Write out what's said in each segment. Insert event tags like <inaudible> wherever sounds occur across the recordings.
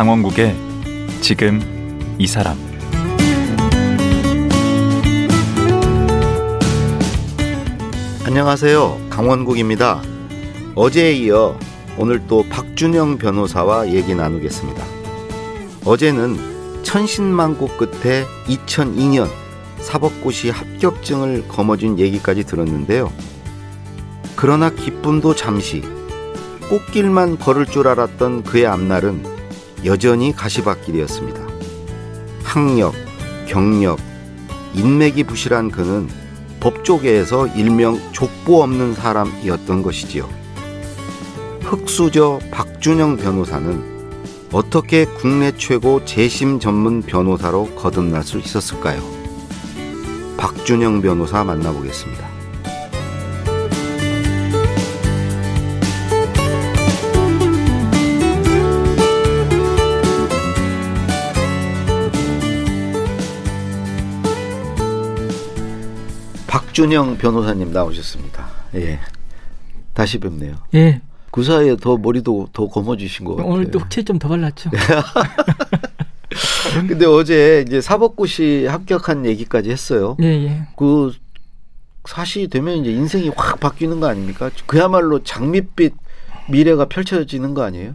강원국의 지금 이 사람 안녕하세요. 강원국입니다. 어제에 이어 오늘 또 박준영 변호사와 얘기 나누겠습니다. 어제는 천신만고 끝에 2002년 사법고시 합격증을 거머쥔 얘기까지 들었는데요. 그러나 기쁨도 잠시 꽃길만 걸을 줄 알았던 그의 앞날은 여전히 가시밭길이었습니다. 학력, 경력, 인맥이 부실한 그는 법조계에서 일명 족보 없는 사람이었던 것이지요. 흑수저 박준영 변호사는 어떻게 국내 최고 재심 전문 변호사로 거듭날 수 있었을까요? 박준영 변호사 만나보겠습니다. 박준영 변호사님 나오셨습니다. 예. 다시 뵙네요. 예. 그 사이에 더 머리도 더 검어지신 것 같아요. 오늘 또 흑채 좀 더 발랐죠. <laughs> 근데 어제 이제 사법고시 합격한 얘기까지 했어요. 예, 예. 그 사실 되면 이제 인생이 확 바뀌는 거 아닙니까? 그야말로 장밋빛 미래가 펼쳐지는 거 아니에요?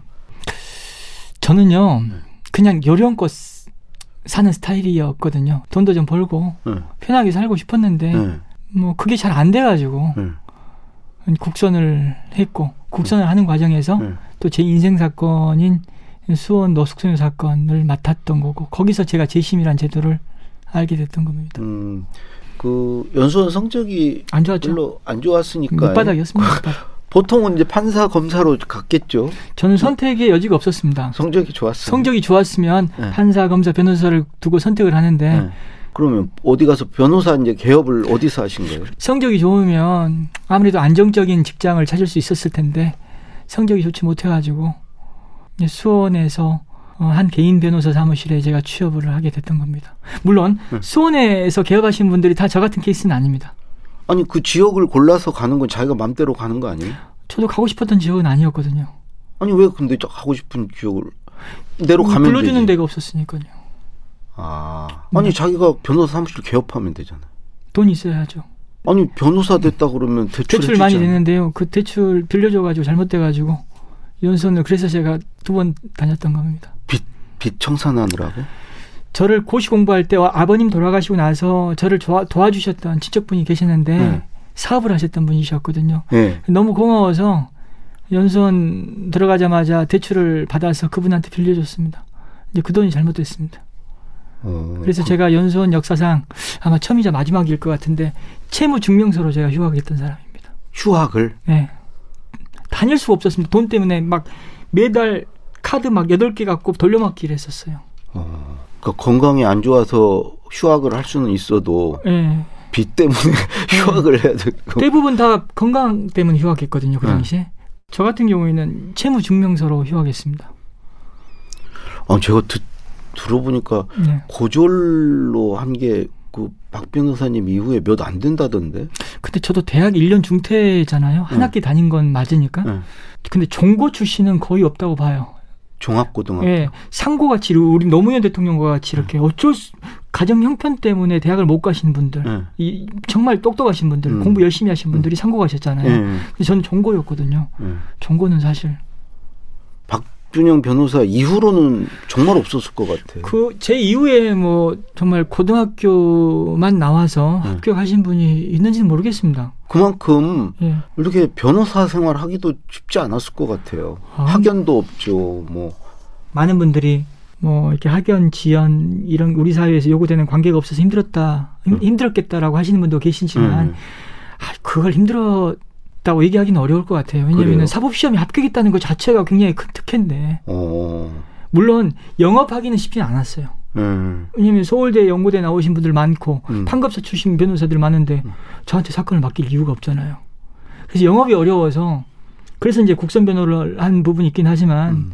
저는요, 네. 그냥 요령껏 사는 스타일이었거든요. 돈도 좀 벌고 네. 편하게 살고 싶었는데 네. 뭐 그게 잘 안 돼가지고 네. 국선을 했고 국선을 하는 과정에서 네. 또제 인생 사건인 수원 노숙소녀 사건을 맡았던 거고 거기서 제가 재심이란 제도를 알게 됐던 겁니다. 음, 그 연수원 성적이 안 좋았죠. 별로 안 좋았으니까 밑바닥이었습니다. <laughs> 밑바닥. 보통은 이제 판사 검사로 갔겠죠. 저는 선택의 여지가 없었습니다. 성적이 좋았어요. 성적이 좋았으면 네. 판사, 검사, 변호사를 두고 선택을 하는데 네. 그러면 어디 가서 변호사 이제 개업을 어디서 하신 거예요? 성적이 좋으면 아무래도 안정적인 직장을 찾을 수 있었을 텐데 성적이 좋지 못해가지고 수원에서 어, 한 개인 변호사 사무실에 제가 취업을 하게 됐던 겁니다. 물론 네. 수원에서 개업하신 분들이 다 저 같은 케이스는 아닙니다. 아니 그 지역을 골라서 가는 건 자기가 맘대로 가는 거 아니에요? 저도 가고 싶었던 지역은 아니었거든요. 아니 왜 근데 저 가고 싶은 지역을 내로 가면 불러주는 되지. 데가 없었으니까요. 아 아니 자기가 변호사 사무실 개업하면 되잖아. 돈이 있어야죠. 아니 변호사 됐다 그러면 대출 대출 많이 되는데요. 그 대출 빌려줘가지고 잘못돼가지고 연선을 그래서 제가 두 번 다녔던 겁니다. 빚 청산하느라고. 저를 고시 공부할 때 아버님 돌아가시고 나서 저를 도와, 도와주셨던 친척분이 계시는데 네. 사업을 하셨던 분이셨거든요. 예. 너무 고마워서 연수원 들어가자마자 대출을 받아서 그분한테 빌려줬습니다. 이제 그 돈이 잘못됐습니다. 어, 그래서 그- 제가 연수원 역사상 아마 처음이자 마지막일 것 같은데 채무 증명서로 제가 휴학했던 사람입니다. 휴학을 네. 다닐 수가 없었습니다. 돈 때문에 막 매달 카드 막 여덟 개 갖고 돌려막기를 했었어요. 어, 그 건강이 안 좋아서 휴학을 할 수는 있어도 예. 빚 때문에 <laughs> 휴학을 해야 되고. 대부분 다 건강 때문에 휴학했거든요. 그 네. 당시에. 저 같은 경우에는 채무 증명서로 휴학했습니다. 아, 제가 듣, 들어보니까 네. 고졸로 한 게 그 박 변호사님 이후에 몇 안 된다던데. 근데 저도 대학 1년 중퇴잖아요. 한 네. 학기 다닌 건 맞으니까. 네. 근데 종고 출신은 거의 없다고 봐요. 종합고등학교. 예. 상고같이 우리 노무현 대통령과 같이 이렇게 어쩔 수 가정 형편 때문에 대학을 못 가신 분들, 네. 이 정말 똑똑하신 분들, 음. 공부 열심히 하신 분들이 상고 가셨잖아요. 예. 근데 저는 종고였거든요. 예. 종고는 사실 박준영 변호사 이후로는 정말 없었을 것 같아. 그제 이후에 뭐 정말 고등학교만 나와서 네. 합격하신 분이 있는지는 모르겠습니다. 그만큼 예. 이렇게 변호사 생활 하기도 쉽지 않았을 것 같아요. 아. 학연도 없죠. 뭐 많은 분들이 뭐 이렇게 학연, 지연 이런 우리 사회에서 요구되는 관계가 없어서 힘들었다, 힘, 음. 힘들었겠다라고 하시는 분도 계시지만 음. 아, 그걸 힘들 었다고 얘기하기는 어려울 것 같아요. 왜냐하면 그래요? 사법 시험에 합격했다는 것 자체가 굉장히 큰 특혜인데 어. 물론 영업하기는 쉽지 않았어요. 음. 왜냐하면 서울대, 연고대 나오신 분들 많고 음. 판검사 출신 변호사들 많은데 저한테 사건을 맡길 이유가 없잖아요. 그래서 영업이 어려워서 그래서 이제 국선 변호를 한 부분이 있긴 하지만 음.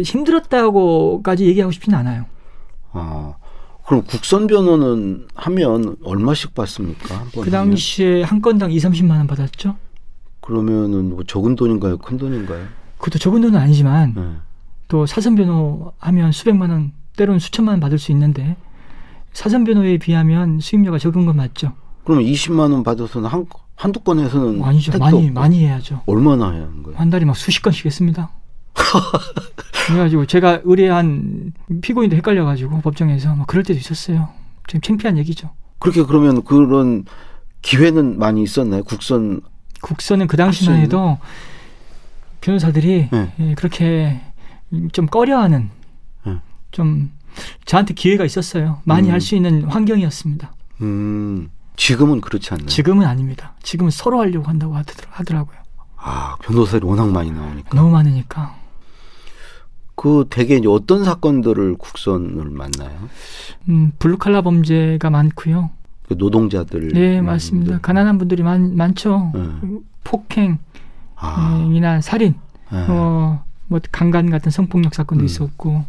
힘들었다고까지 얘기하고 싶지는 않아요. 아. 그럼 국선 변호는 하면 얼마씩 받습니까? 그 하면? 당시에 한 건당 2, 30만 원 받았죠. 그러면은 뭐 적은 돈인가요? 큰 돈인가요? 그것도 적은 돈은 아니지만 네. 또 사전 변호 하면 수백만 원 때로는 수천만 원 받을 수 있는데 사전 변호에 비하면 수임료가 적은 건 맞죠. 그러면 20만 원 받아서는 한 한두 건에서는 아니죠. 택도 많이 없고. 많이 해야죠. 얼마나 해야 하는 거예요? 한 달에 막 수십 건씩 했습니다. <laughs> 그래가지고 제가 의뢰한 피고인도 헷갈려가지고 법정에서 뭐 그럴 때도 있었어요. 좀 창피한 얘기죠. 그렇게 그러면 그런 기회는 많이 있었나요? 국선 국선은 그 당시만? 해도 변호사들이 네. 예, 그렇게 좀 꺼려하는 네. 좀 저한테 기회가 있었어요. 많이 음. 할수 있는 환경이었습니다. 음, 지금은 그렇지 않나요? 지금은 아닙니다. 지금은 서로 하려고 한다고 하더라- 하더라고요. 아, 변호사들이 워낙 많이 나오니까. 너무 많으니까. 그 대개 이제 어떤 사건들을 국선을 만나요? 음, 블루칼라 범죄가 많고요. 그 노동자들. 네, 맞습니다. 가난한 분들이 많, 많죠. 네. 폭행이나 아, 살인, 네. 어, 뭐 강간 같은 성폭력 사건도 음. 있었고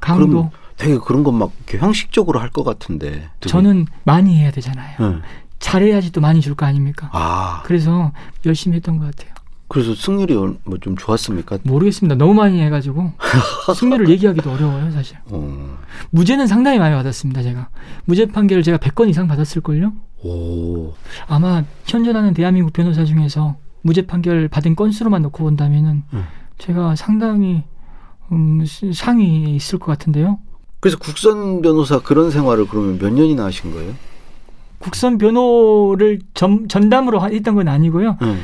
강도. 그럼 되게 그런 건막 이렇게 형식적으로 할 것 같은데. 되게- 저는 많이 해야 되잖아요. 네. 잘해야지 또 많이 줄 거 아닙니까? 아, 그래서 열심히 했던 것 같아요. 그래서 승률이 뭐 좀 좋았습니까? 모르겠습니다. 너무 많이 해가지고 <laughs> 승률을 얘기하기도 어려워요, 사실. 어, 무죄는 상당히 많이 받았습니다, 제가. 무죄 판결을 제가 100건 이상 받았을걸요? 오, 아마 현존하는 대한민국 변호사 중에서 무죄 판결 받은 건수로만 놓고 본다면은 음. 제가 상당히 음, 스- 상위에 있을 것 같은데요. 그래서 국선 변호사 그런 생활을 그러면 몇 년이나 하신 거예요? 국선 변호를 전, 전담으로 하- 했던 건 아니고요. 네.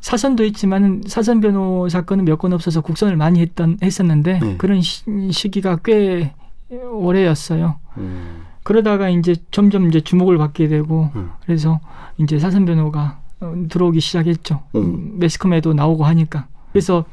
사선도 했지만 사선 변호 사건은 몇 건 없어서 국선을 많이 했던 했었는데 네. 그런 시, 시기가 꽤 오래였어요. 음, 그러다가 이제 점점 이제 주목을 받게 되고 음. 그래서 이제 사선 변호가 어, 들어오기 시작했죠. 음. 음, 매스컴에도 나오고 하니까 그래서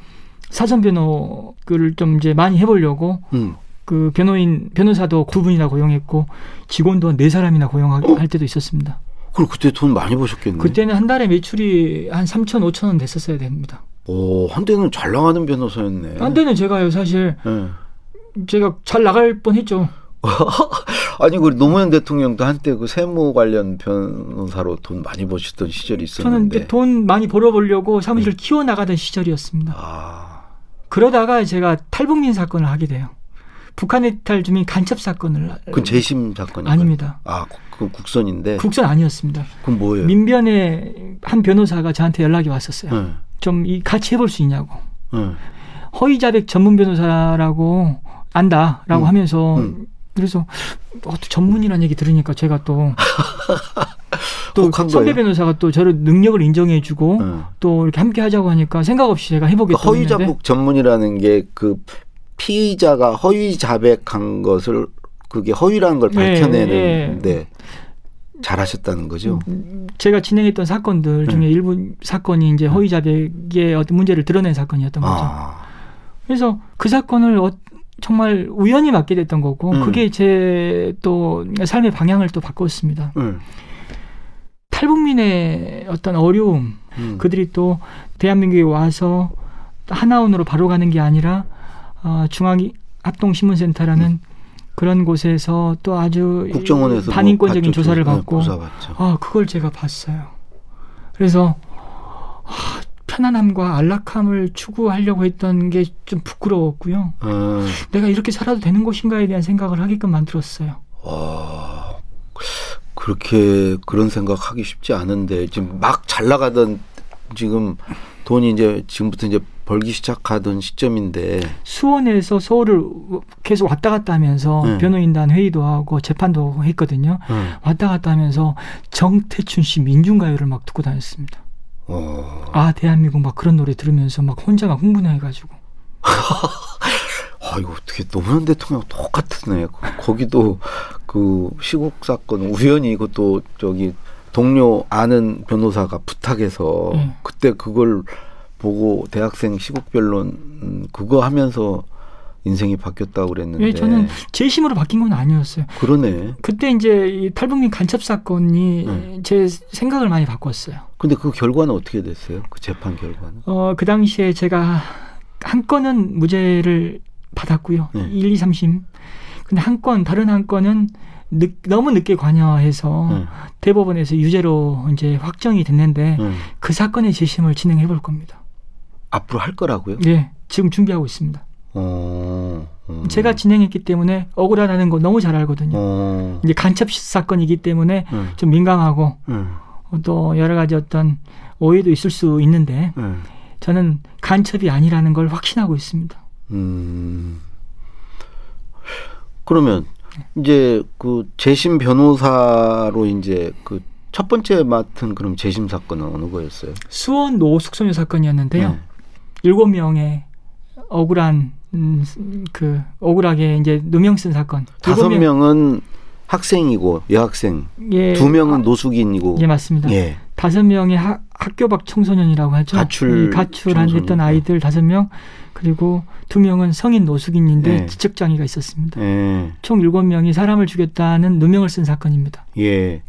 사전 변호를 좀 이제 많이 해보려고 음. 그 변호인 변호사도 두 분이나 고용했고 직원도 네 사람이나 고용할 때도 있었습니다. 그럼 그때 돈 많이 버셨겠네. 그때는 한 달에 매출이 한 3천 5천 원 됐었어야 됩니다. 오, 한때는 잘 나가는 변호사였네. 한때는 제가요 사실 네. 제가 잘 나갈 뻔 했죠. <laughs> 아니 그 노무현 대통령도 한때 그 세무 관련 변호사로 돈 많이 버셨던 시절이 저는 있었는데. 이제 돈 많이 벌어보려고 사무실 키워 나가던 시절이었습니다. 아, 그러다가 제가 탈북민 사건을 하게 돼요. 북한 해탈 주민 간첩 사건을 그건 재심 사건이 아닙니다. 아, 그 국선인데. 국선 아니었습니다. 그건 뭐예요? 민변의 한 변호사가 저한테 연락이 왔었어요. 네. 좀 이 같이 해볼 수 있냐고. 네. 허위 자백 전문 변호사라고 안다라고 음, 하면서 음. 그래서 어, 또 전문이라는 얘기 들으니까 제가 또 <laughs> 또 선배 거예요? 변호사가 또 저를 능력을 인정해주고 네. 또 이렇게 함께 하자고 하니까 생각 없이 제가 그 해보겠다고 허위 했는데 자복 전문이라는 게 그 피의자가 허위 자백한 것을 그게 허위라는 걸 네, 밝혀내는데 잘하셨다는 거죠. 제가 진행했던 사건들 중에 네. 일부 사건이 이제 허위 자백의 어떤 문제를 드러낸 사건이었던 거죠. 아, 그래서 그 사건을 어, 정말 우연히 맡게 됐던 거고 음. 그게 제 또 삶의 방향을 또 바꿨습니다. 응. 탈북민의 어떤 어려움 음. 그들이 또 대한민국에 와서 하나원으로 바로 가는 게 아니라 어, 중앙 합동신문센터라는 그런 곳에서 또 아주 음. 국정원에서 뭐 반인권적인 봤죠, 조사를 조사, 네, 받고. 아 그걸 제가 봤어요. 그래서 아, 편안함과 안락함을 추구하려고 했던 게 좀 부끄러웠고요. 음. 내가 이렇게 살아도 되는 것인가에 대한 생각을 하게끔 만들었어요. 와, 그렇게 그런 생각하기 쉽지 않은데 지금 막 잘 나가던 지금 돈이 이제 지금부터 이제 벌기 시작하던 시점인데 수원에서 서울을 계속 왔다 갔다 하면서 네. 변호인단 회의도 하고 재판도 했거든요. 음. 왔다 갔다 하면서 정태춘 씨 민중가요를 막 듣고 다녔습니다. 어, 아 대한민국 막 그런 노래 들으면서 막 혼자 막 흥분해가지고 <laughs> 아 이거 어떻게 노무현 대통령 똑같으네. 거- 거기도 그 시국 사건 우연히 이것도 저기 동료 아는 변호사가 부탁해서 네. 그때 그걸 보고 대학생 시국 변론 음, 그거 하면서 인생이 바뀌었다고 그랬는데 예, 저는 재심으로 바뀐 건 아니었어요. 그러네. 그때 이제 이 탈북민 간첩 사건이 네. 제 생각을 많이 바꿨어요. 근데 그 결과는 어떻게 됐어요? 그 재판 결과는? 어, 그 당시에 제가 한 건은 무죄를 받았고요. 네. 1, 2, 3심. 근데 한 건, 다른 한 건은 늦, 너무 늦게 관여해서 네. 대법원에서 유죄로 이제 확정이 됐는데 네. 그 사건의 재심을 진행해 볼 겁니다. 앞으로 할 거라고요? 예, 지금 준비하고 있습니다. 어, 어. 제가 진행했기 때문에 억울하다는 거 너무 잘 알거든요. 어. 이제 간첩 사건이기 때문에 음. 좀 민감하고 음. 또 여러 가지 어떤 오해도 있을 수 있는데 음. 저는 간첩이 아니라는 걸 확신하고 있습니다. 음. 그러면 이제 그 재심 변호사로 이제 그 첫 번째 맡은 그럼 재심 사건은 어느 거였어요? 수원 노 숙소녀 사건이었는데요. 네. 일곱 명의 억울한 음, 그 억울하게 이제 누명 쓴 사건. 다섯 명은 학생이고 여학생, 예, 두 명은 아, 노숙인이고 예 맞습니다. 예. 다섯 명의 하, 학교 밖 청소년이라고 하죠. 가출 이 가출한. 했던 아이들 다섯 명 그리고 두 명은 성인 노숙인인데 네. 지적 장애가 있었습니다. 예. 총 일곱 명이 사람을 죽였다는 누명을 쓴 사건입니다. 예.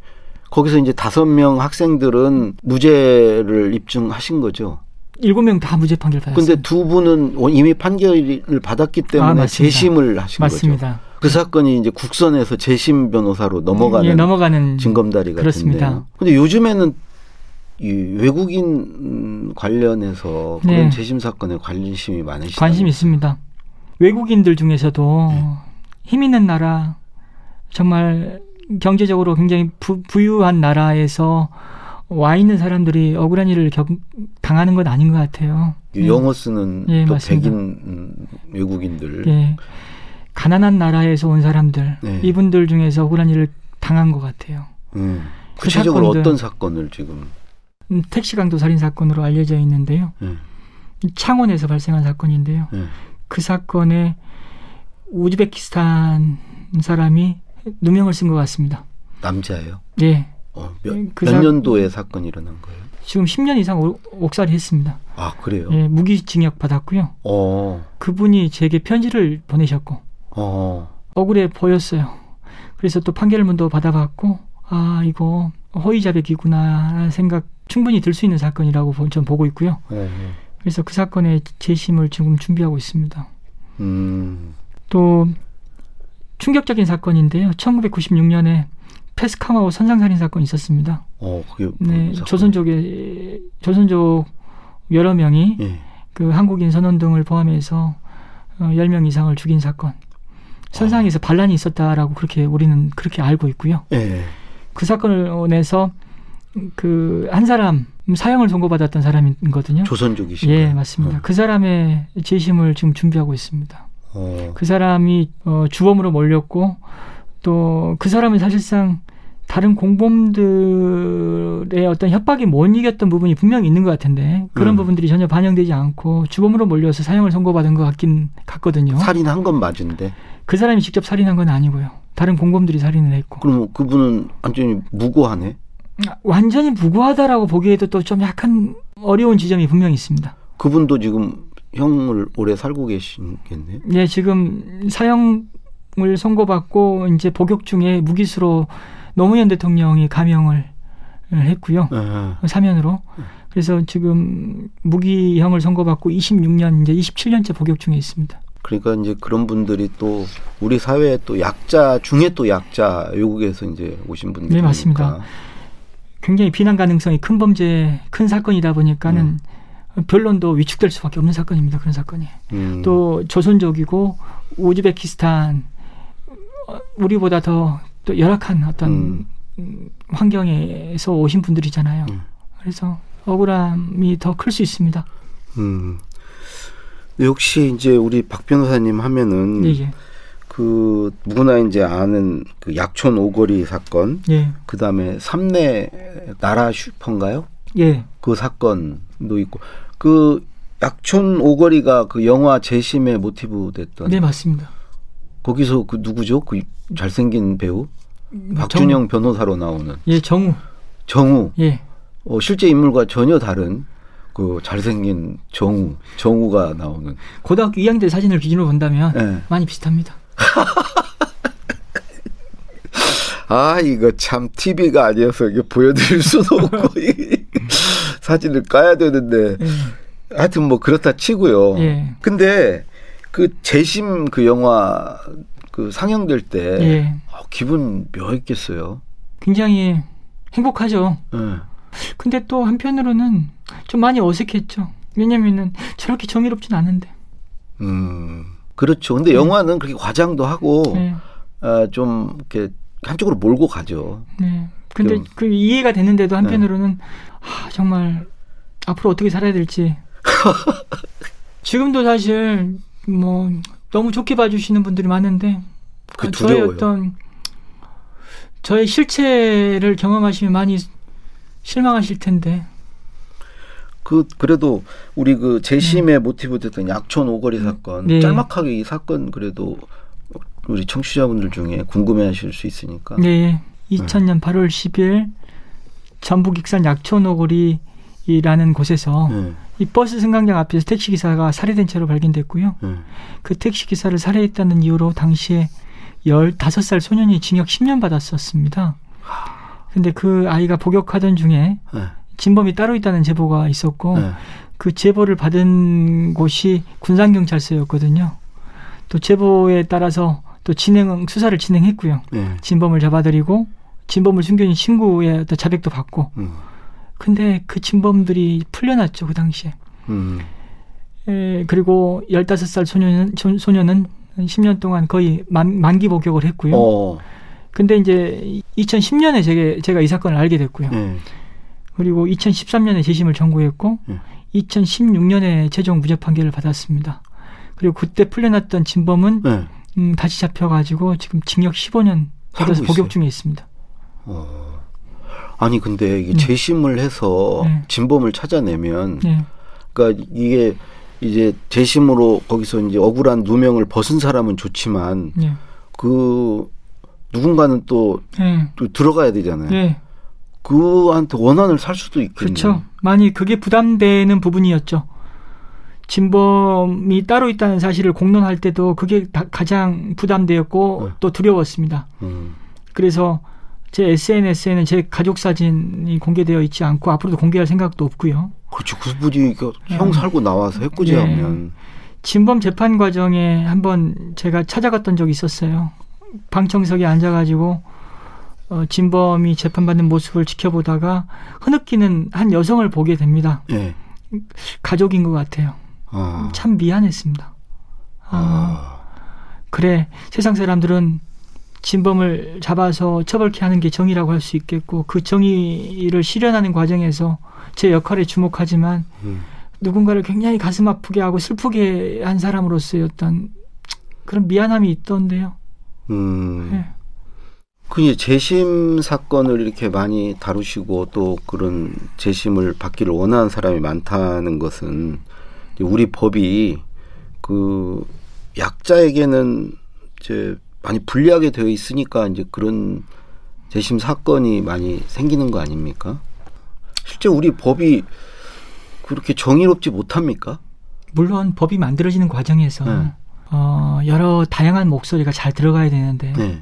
거기서 이제 다섯 명 학생들은 무죄를 입증하신 거죠. 일곱 명다 무죄 판결 받았습니다. 근데 두 분은 이미 판결을 받았기 때문에 아. 재심을 하신 거죠. 맞습니다. 그 사건이 이제 국선에서 재심 변호사로 넘어가는 예, 넘어가는 징검다리가 그렇습니다. 됐네요. 근데 요즘에는 이 외국인 관련해서 그런 네. 재심 사건에 관심이 많으시다. 관심 있습니다. 외국인들 중에서도 네. 힘 있는 나라, 정말 경제적으로 굉장히 부, 부유한 나라에서 와 있는 사람들이 억울한 일을 겪, 당하는 건 아닌 것 같아요. 예. 영어 쓰는 예, 또 맞습니다. 백인 음, 외국인들. 예. 가난한 나라에서 온 사람들, 네. 이분들 중에서 억울한 일을 당한 것 같아요. 음. 그 구체적으로 사건들- 어떤 사건을 지금? 음, 택시 강도 살인 사건으로 알려져 있는데요. 예, 창원에서 발생한 사건인데요. 예. 그 사건에 우즈베키스탄 사람이 누명을 쓴 것 같습니다. 남자예요. 예. 어, 몇, 그몇 사- 년도에 사건이 일어난 거예요? 지금 10년 이상 오- 옥살이 했습니다. 아 그래요? 예, 무기징역 받았고요. 어, 그분이 제게 편지를 보내셨고 어, 억울해 보였어요. 그래서 또 판결문도 받아봤고 아 이거 허위 자백이구나 생각 충분히 들 수 있는 사건이라고 보- 전 보고 있고요. 어, 그래서 그 사건의 재심을 지금 준비하고 있습니다. 음, 또 충격적인 사건인데요. 1996년에 페스카마오 선상살인 사건이 있었습니다. 어, 그게 네, 사건? 조선족의 조선족 여러 명이 예, 그 한국인 선원 등을 포함해서 어, 10명 이상을 죽인 사건. 선상에서 반란이 있었다라고 그렇게 우리는 그렇게 알고 있고요. 예, 그 사건을 내서 그 한 사람 사형을 선고받았던 사람이거든요. 조선족이신가요? 예, 맞습니다. 어, 그 사람의 재심을 지금 준비하고 있습니다. 어, 그 사람이 어, 주범으로 몰렸고 또 그 사람은 사실상 다른 공범들의 어떤 협박이 못 이겼던 부분이 분명히 있는 것 같은데 그런 음. 부분들이 전혀 반영되지 않고 주범으로 몰려서 사형을 선고받은 것 같긴 같거든요. 살인한 건 맞은데. 그 사람이 직접 살인한 건 아니고요. 다른 공범들이 살인을 했고 그럼 그분은 완전히 무고하네. 완전히 무고하다라고 보기에도 또 좀 약간 어려운 지점이 분명히 있습니다. 그분도 지금 형을 오래 살고 계시겠네요. 예, 지금 사형 을 선고받고 이제 복역 중에 무기수로 노무현 대통령이 감형을 했고요. 예. 사면으로. 그래서 지금 무기형을 선고받고 26년 이제 27년째 복역 중에 있습니다. 그러니까 이제 그런 분들이 또 우리 사회에 또 약자 중에 또 약자 외국에서 이제 오신 분들 네, 맞습니다. 굉장히 비난 가능성이 큰 범죄, 큰 사건이다 보니까는 변론도 위축될 수밖에 없는 사건입니다. 그런 사건이. 음, 또 조선족이고 우즈베키스탄 어, 우리보다 더 또 열악한 어떤 음. 음, 환경에서 오신 분들이잖아요. 음. 그래서 억울함이 더 클 수 있습니다. 음. 역시 이제 우리 박 변호사님 하면은 예, 예. 그 누구나 이제 아는 그 약촌 오거리 사건, 예. 그 다음에 삼내 나라 슈퍼인가요? 예. 그 사건도 있고 그 약촌 오거리가 그 영화 재심의 모티브 됐던 네, 맞습니다. 거기서 그 누구죠? 그 잘생긴 배우 박준영 변호사로 나오는 정, 예, 정우. 정우 예. 어, 실제 인물과 전혀 다른 그 잘생긴 정우 정우가 나오는 고등학교 2학년 때 사진을 기준으로 본다면 예. 많이 비슷합니다. <laughs> 아 이거 참 TV가 아니어서 이게 보여드릴 수도 없고 이 <laughs> 사진을 까야 되는데 예. 하여튼 뭐 그렇다 치고요. 예. 근데 그 재심 그 영화 그 상영될 때 예. 어, 기분 묘했겠어요. 굉장히 행복하죠. 예. 근데 또 한편으로는 좀 많이 어색했죠. 왜냐면은 저렇게 정의롭진 않은데. 음. 그렇죠. 근데 영화는 그렇게 과장도 하고 네. 아, 좀 이렇게 한쪽으로 몰고 가죠. 네. 근데 좀- 그 이해가 네. 됐는데도 한편으로는 아, 정말 앞으로 어떻게 살아야 될지. <laughs> 지금도 사실 뭐 너무 좋게 봐주시는 분들이 많은데 아, 저의. 어떤 저의 실체를 경험하시면 많이 실망하실 텐데 그 그래도 우리 그 재심의 모티브 됐던 약촌 오거리 사건 네. 짤막하게 이 사건 그래도 우리 청취자분들 중에 궁금해하실 수 있으니까. 네 2000년 8월 10일 전북 익산 약촌 오거리 라는 곳에서 네. 이 버스 승강장 앞에서 택시 기사가 살해된 채로 발견됐고요. 네. 그 택시 기사를 살해했다는 이유로 당시에 15살 소년이 징역 10년 받았었습니다. 근데 그 아이가 복역하던 중에 네. 진범이 따로 있다는 제보가 있었고 네. 그 제보를 받은 곳이 군산경찰서였거든요. 또 제보에 따라서 또 진행 수사를 진행했고요. 네. 진범을 잡아들이고 진범을 숨겨진 친구의 어떤 자백도 받고. 음. 근데 그 진범들이 풀려났죠 그 당시에. 음. 에, 그리고 15살 소년은, 소- 소년은 10년 동안 거의 만, 만기 복역을 했고요. 어. 근데 이제 2010년에 제가, 제가 이 사건을 알게 됐고요. 네. 그리고 2013년에 재심을 청구했고, 네. 2016년에 최종 무죄 판결을 받았습니다. 그리고 그때 풀려났던 진범은 네. 음, 다시 잡혀가지고 지금 징역 15년 받아서 복역. 중에 있습니다. 어. 아니 근데 이게 네. 재심을 해서 네. 진범을 찾아내면 네, 그러니까 이게 이제 재심으로 거기서 이제 억울한 누명을 벗은 사람은 좋지만 네, 그 누군가는 또, 네, 또 들어가야 되잖아요. 네. 그한테 원한을 살 수도 있겠네요. 그렇죠. 많이 그게 부담되는 부분이었죠. 진범이 따로 있다는 사실을 공론할 때도 그게 다- 가장 부담되었고 네. 또 두려웠습니다. 음. 그래서 제 SNS에는 제 가족 사진이 공개되어 있지 않고 앞으로도 공개할 생각도 없고요. 그렇죠. 그분이 그 네. 형 살고 나와서 해코지하면 진범 재판 과정에 한번 제가 찾아갔던 적이 있었어요. 방청석에 앉아가지고 어, 진범이 재판받는 모습을 지켜보다가 흐느끼는 한 여성을 보게 됩니다. 예. 가족인 것 같아요. 아. 참 미안했습니다. 아, 아. 그래 세상 사람들은 진범을 잡아서 처벌케 하는 게 정의라고 할 수 있겠고 그 정의를 실현하는 과정에서 제 역할에 주목하지만 음. 누군가를 굉장히 가슴 아프게 하고 슬프게 한 사람으로서의 어떤 그런 미안함이 있던데요. 음. 네. 그 이제 재심 사건을 이렇게 많이 다루시고 또 그런 재심을 받기를 원하는 사람이 많다는 것은 우리 법이 그 약자에게는 이제 많이 불리하게 되어 있으니까 이제 그런 재심 사건이 많이 생기는 거 아닙니까? 실제 우리 법이 그렇게 정의롭지 못합니까? 물론 법이 만들어지는 과정에서 네. 어, 여러 다양한 목소리가 잘 들어가야 되는데 네.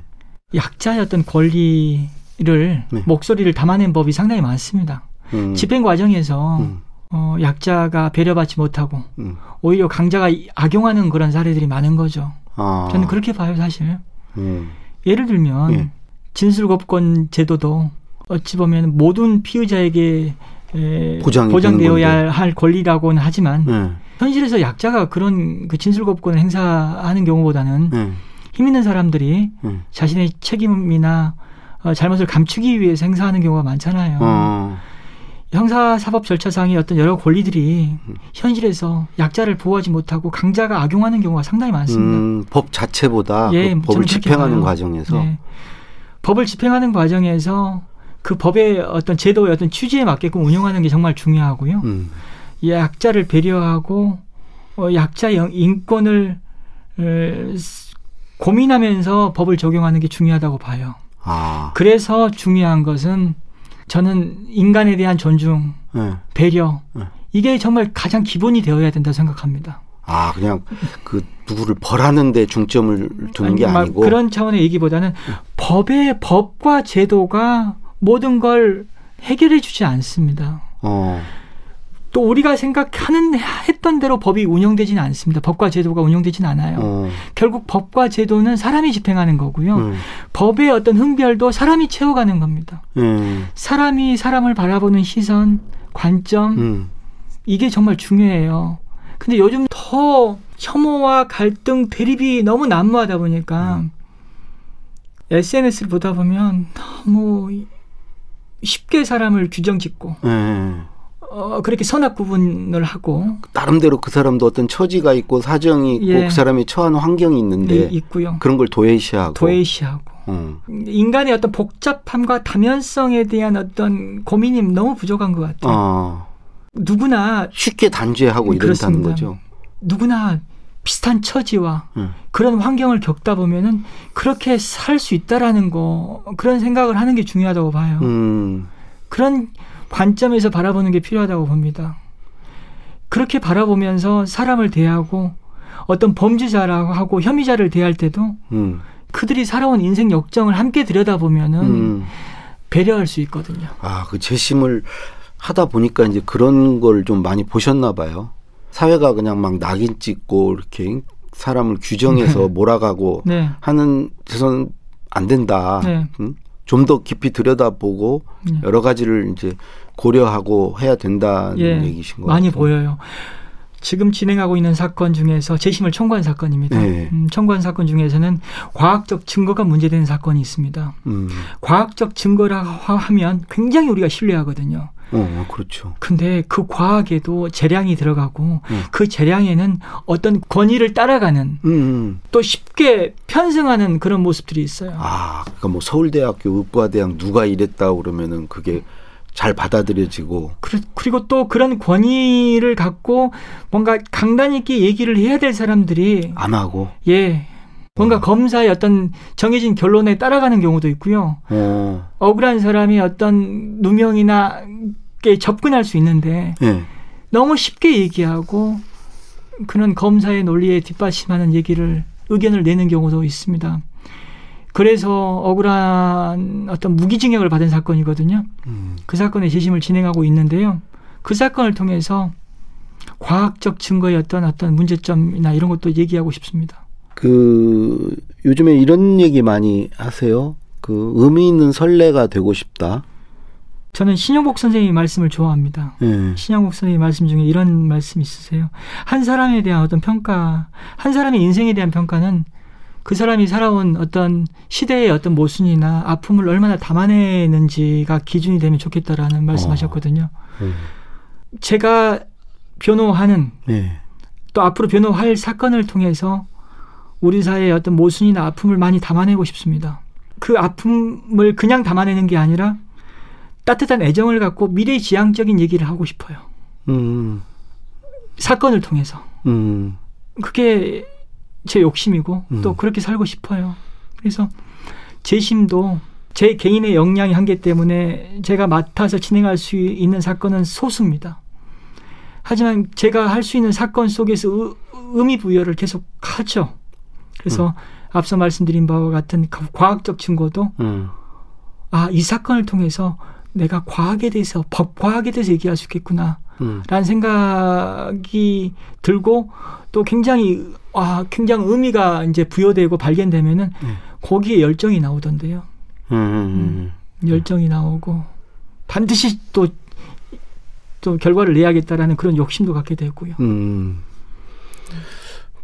약자의 어떤 권리를 네. 목소리를 담아낸 법이 상당히 많습니다. 음, 집행 과정에서 음, 어, 약자가 배려받지 못하고 음. 오히려 강자가 이- 악용하는 그런 사례들이 많은 거죠. 아, 저는 그렇게 봐요, 사실. 음, 예를 들면 예. 진술겁권 제도도 어찌 보면 모든 피의자에게 에, 보장되어야 할 권리라고는 하지만 네, 현실에서 약자가 그런 그 진술겁권을 행사하는 경우보다는 네, 힘 있는 사람들이 네. 자신의 책임이나 어, 잘못을 감추기 위해서 행사하는 경우가 많잖아요. 어, 형사사법 절차상의 어떤 여러 권리들이 음. 현실에서 약자를 보호하지 못하고 강자가 악용하는 경우가 상당히 많습니다. 음, 법 자체보다 예, 그 법을 집행하는 봐요. 과정에서 네. 법을 집행하는 과정에서 그 법의 어떤 제도의 어떤 취지에 맞게끔 운영하는 게 정말 중요하고요. 음, 이 약자를 배려하고 어, 약자 영- 인권을 어, 스- 고민하면서 법을 적용하는 게 중요하다고 봐요. 아, 그래서 중요한 것은 저는 인간에 대한 존중, 네. 배려 네. 이게 정말 가장 기본이 되어야 된다 고 생각합니다. 아 그냥 그 누구를 벌하는데 중점을 두는 게 아니, 아니고 그런 차원의 얘기보다는 법의 법과 제도가 모든 걸 해결해 주지 않습니다. 어, 또 우리가 생각하는 했던 대로 법이 운영되지는 않습니다. 법과 제도가 운영되지는 않아요. 어, 결국 법과 제도는 사람이 집행하는 거고요. 음, 법의 어떤 흥별도 사람이 채워가는 겁니다. 음, 사람이 사람을 바라보는 시선, 관점 음, 이게 정말 중요해요. 근데 요즘 더 혐오와 갈등, 대립이 너무 난무하다 보니까 음. SNS를 보다 보면 너무 쉽게 사람을 규정 짓고 예. 어, 그렇게 선악 구분을 하고 나름대로 그 사람도 어떤 처지가 있고 사정이 있고 예. 그 사람이 처한 환경이 있는데 이- 있고요. 그런 걸 도외시하고. 도외시하고 어. 인간의 어떤 복잡함과 다면성에 대한 어떤 고민이 너무 부족한 것 같아요. 어. 누구나 쉽게 단죄하고 음, 이런다는 그렇습니다. 거죠. 누구나 비슷한 처지와 응. 그런 환경을 겪다 보면은 그렇게 살 수 있다라는 거 그런 생각을 하는 게 중요하다고 봐요. 음. 그런 관점에서 바라보는 게 필요하다고 봅니다. 그렇게 바라보면서 사람을 대하고 어떤 범죄자라고 하고 혐의자를 대할 때도 음. 그들이 살아온 인생 역정을 함께 들여다보면은 음. 배려할 수 있거든요. 아, 그 재심을 하다 보니까 이제 그런 걸 좀 많이 보셨나 봐요. 사회가 그냥 막 낙인 찍고 이렇게 사람을 규정해서 네. 몰아가고 네. 하는 데서는 안 된다. 네. 좀 더 깊이 들여다보고 네. 여러 가지를 이제 고려하고 해야 된다는 예, 얘기신 것 많이 같아요. 보여요. 지금 진행하고 있는 사건 중에서 재심을 청구한 사건입니다. 네. 음, 청구한 사건 중에서는 과학적 증거가 문제되는 사건이 있습니다. 음. 과학적 증거라 하면 굉장히 우리가 신뢰하거든요. 어, 그렇죠. 근데 그 과학에도 재량이 들어가고 음. 그 재량에는 어떤 권위를 따라가는 음, 음. 또 쉽게 편승하는 그런 모습들이 있어요. 아, 그러니까 뭐 서울대학교 의과대학 누가 이랬다 그러면은 그게 잘 받아들여지고 그리- 그리고 또 그런 권위를 갖고 뭔가 강단 있게 얘기를 해야 될 사람들이 안 하고. 예 뭔가 어. 검사의 어떤 정해진 결론에 따라가는 경우도 있고요. 어. 억울한 사람이 어떤 누명이나 게 접근할 수 있는데 예. 너무 쉽게 얘기하고 그런 검사의 논리에 뒷받침하는 얘기를 의견을 내는 경우도 있습니다. 그래서 억울한 어떤 무기징역을 받은 사건이거든요. 음. 그 사건의 재심을 진행하고 있는데요. 그 사건을 통해서 과학적 증거의 어떤 어떤 문제점이나 이런 것도 얘기하고 싶습니다. 그 요즘에 이런 얘기 많이 하세요. 그 의미 있는 선례가 되고 싶다. 저는 신영복 선생님의 말씀을 좋아합니다. 예. 신영복 선생님 말씀 중에 이런 말씀 있으세요. 한 사람에 대한 어떤 평가, 한 사람의 인생에 대한 평가는 그 사람이 살아온 어떤 시대의 어떤 모순이나 아픔을 얼마나 담아내는지가 기준이 되면 좋겠다라는 말씀하셨거든요. 음. 제가 변호하는 예. 또 앞으로 변호할 사건을 통해서 우리 사회의 어떤 모순이나 아픔을 많이 담아내고 싶습니다. 그 아픔을 그냥 담아내는 게 아니라 따뜻한 애정을 갖고 미래 지향적인 얘기를 하고 싶어요. 음. 사건을 통해서. 음. 그게 제 욕심이고 음. 또 그렇게 살고 싶어요. 그래서 재심도 제 개인의 역량이 한계 때문에 제가 맡아서 진행할 수 있는 사건은 소수입니다. 하지만 제가 할 수 있는 사건 속에서 의, 의미 부여를 계속 하죠. 그래서 앞서 말씀드린 바와 같은 가- 과학적 증거도 음. 아, 이 사건을 통해서 내가 과학에 대해서 법 과학에 대해서 얘기할 수 있겠구나. 음. 라는 생각이 들고 또 굉장히 아 굉장히 의미가 이제 부여되고 발견되면은 네. 거기에 열정이 나오던데요. 음. 음. 열정이 나오고 반드시 또또 결과를 내야겠다라는 그런 욕심도 갖게 되고요. 음.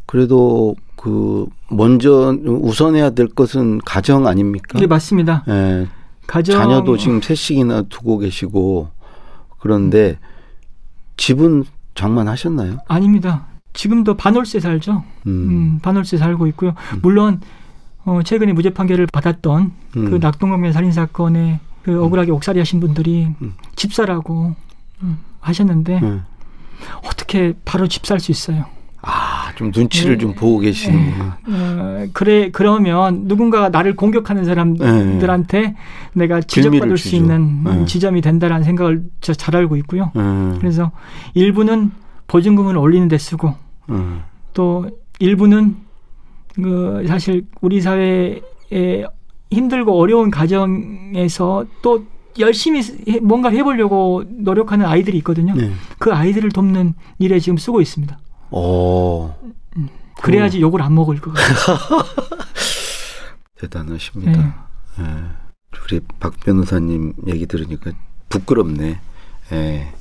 그래도 그 먼저 우선해야 될 것은 가정 아닙니까? 네 맞습니다. 예. 가정 자녀도 지금 셋씩이나 두고 계시고 그런데 집은 장만하셨나요? 아닙니다. 지금도 반월세 살죠. 음. 음, 반월세 살고 있고요. 물론 어, 최근에 무죄 판결을 받았던 그 음. 낙동강변 살인 사건에 그 억울하게 옥살이 하신 분들이 음. 집사라고 음, 하셨는데 예. 어떻게 바로 집 살 수 있어요? 아, 좀 눈치를 좀 보고 계시는구나. 어, 그래 그러면 누군가가 나를 공격하는 사람들한테 내가 지적받을 수. 있는 네. 지점이 된다라는 생각을 저 잘 알고 있고요. 예. 그래서 일부는 보증금을 올리는 데 쓰고 예. 또 일부는 그 사실 우리 사회에 힘들고 어려운 가정에서 또 열심히 해- 뭔가 해보려고 노력하는 아이들이 있거든요. 네. 그 아이들을 돕는 일에 지금 쓰고 있습니다. 오, 그래야지 욕을 안 먹을 것 같아요. <laughs> 대단하십니다. 네. 예. 우리 박 변호사님 얘기 들으니까 부끄럽네. 예.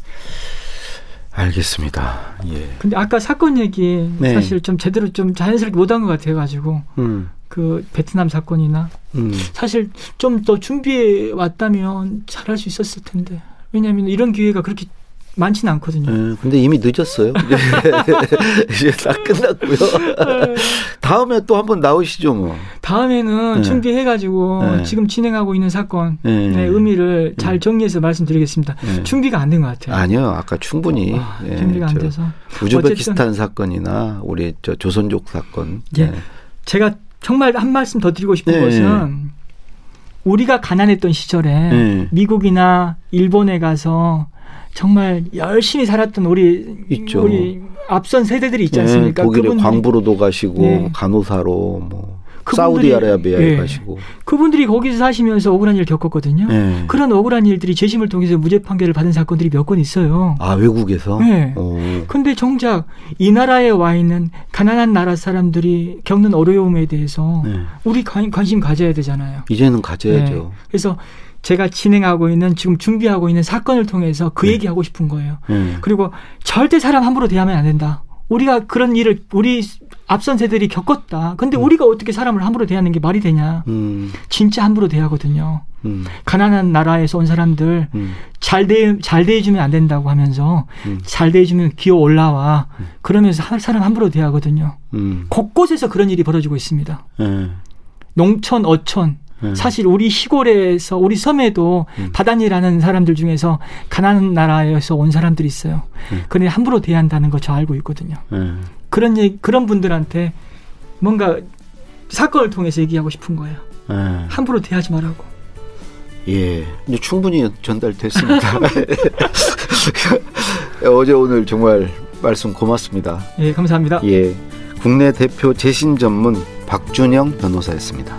알겠습니다. 예. 근데 아까 사건 얘기 네. 사실 좀 제대로 좀 자연스럽게 못한 것 같아가지고 음. 그 베트남 사건이나 음. 사실 좀 더 준비해 왔다면 잘할 수 있었을 텐데 왜냐하면 이런 기회가 그렇게 많지는 않거든요. 예, 근데 이미 늦었어요. <laughs> 이제 다 끝났고요. 다음에 또 한번 나오시죠, 뭐. 다음에는 네. 준비해가지고 네. 지금 진행하고 있는 사건의 네. 의미를 잘 정리해서 말씀드리겠습니다. 네. 준비가 안 된 것 같아요. 아니요, 아까 충분히 아, 예, 준비가 안저 돼서 우즈베키스탄 사건이나 우리 저 조선족 사건. 예. 제가 정말 한 말씀 더 드리고 싶은 네. 것은 우리가 가난했던 시절에 네. 미국이나 일본에 가서 정말 열심히 살았던 우리 있죠. 우리 앞선 세대들이 있지 예, 않습니까? 독일에 그분들이- 광부로도 가시고 네. 간호사로 뭐 사우디아라비아에 예. 가시고. 그분들이 거기서 사시면서 억울한 일을 겪었거든요. 예. 그런 억울한 일들이 재심을 통해서 무죄 판결을 받은 사건들이 몇 건 있어요. 아 외국에서. 네. 오. 근데 정작 이 나라에 와 있는 가난한 나라 사람들이 겪는 어려움에 대해서 네. 우리 관, 관심 가져야 되잖아요. 이제는 가져야죠. 네. 그래서 제가 진행하고 있는 지금 준비하고 있는 사건을 통해서 그 네. 얘기하고 싶은 거예요. 예. 그리고 절대 사람 함부로 대하면 안 된다. 우리가 그런 일을 우리 앞선 세대들이 겪었다. 근데 우리가 어떻게 사람을 함부로 대하는 게 말이 되냐? 음. 진짜 함부로 대하거든요. 음. 가난한 나라에서 온 사람들 음. 잘 대, 잘 대해주면 안 된다고 하면서 음. 잘 대해주면 기어 올라와. 그러면서 하- 사람 함부로 대하거든요. 음. 곳곳에서 그런 일이 벌어지고 있습니다. 예. 농촌, 어촌. 음. 사실 우리 시골에서 우리 섬에도 음. 바다일하는 사람들 중에서 가난한 나라에서 온 사람들이 있어요. 음. 그런데 함부로 대한다는 거 저 알고 있거든요. 예. 그런 얘기, 그런 분들한테 뭔가 사건을 통해서 얘기하고 싶은 거예요. 예. 함부로 대하지 말라고. 예, 이제 충분히 전달됐습니다. <laughs> 어제 오늘 정말 말씀 고맙습니다. 예, 감사합니다. 예, 국내 대표 재신 전문 박준영 변호사였습니다.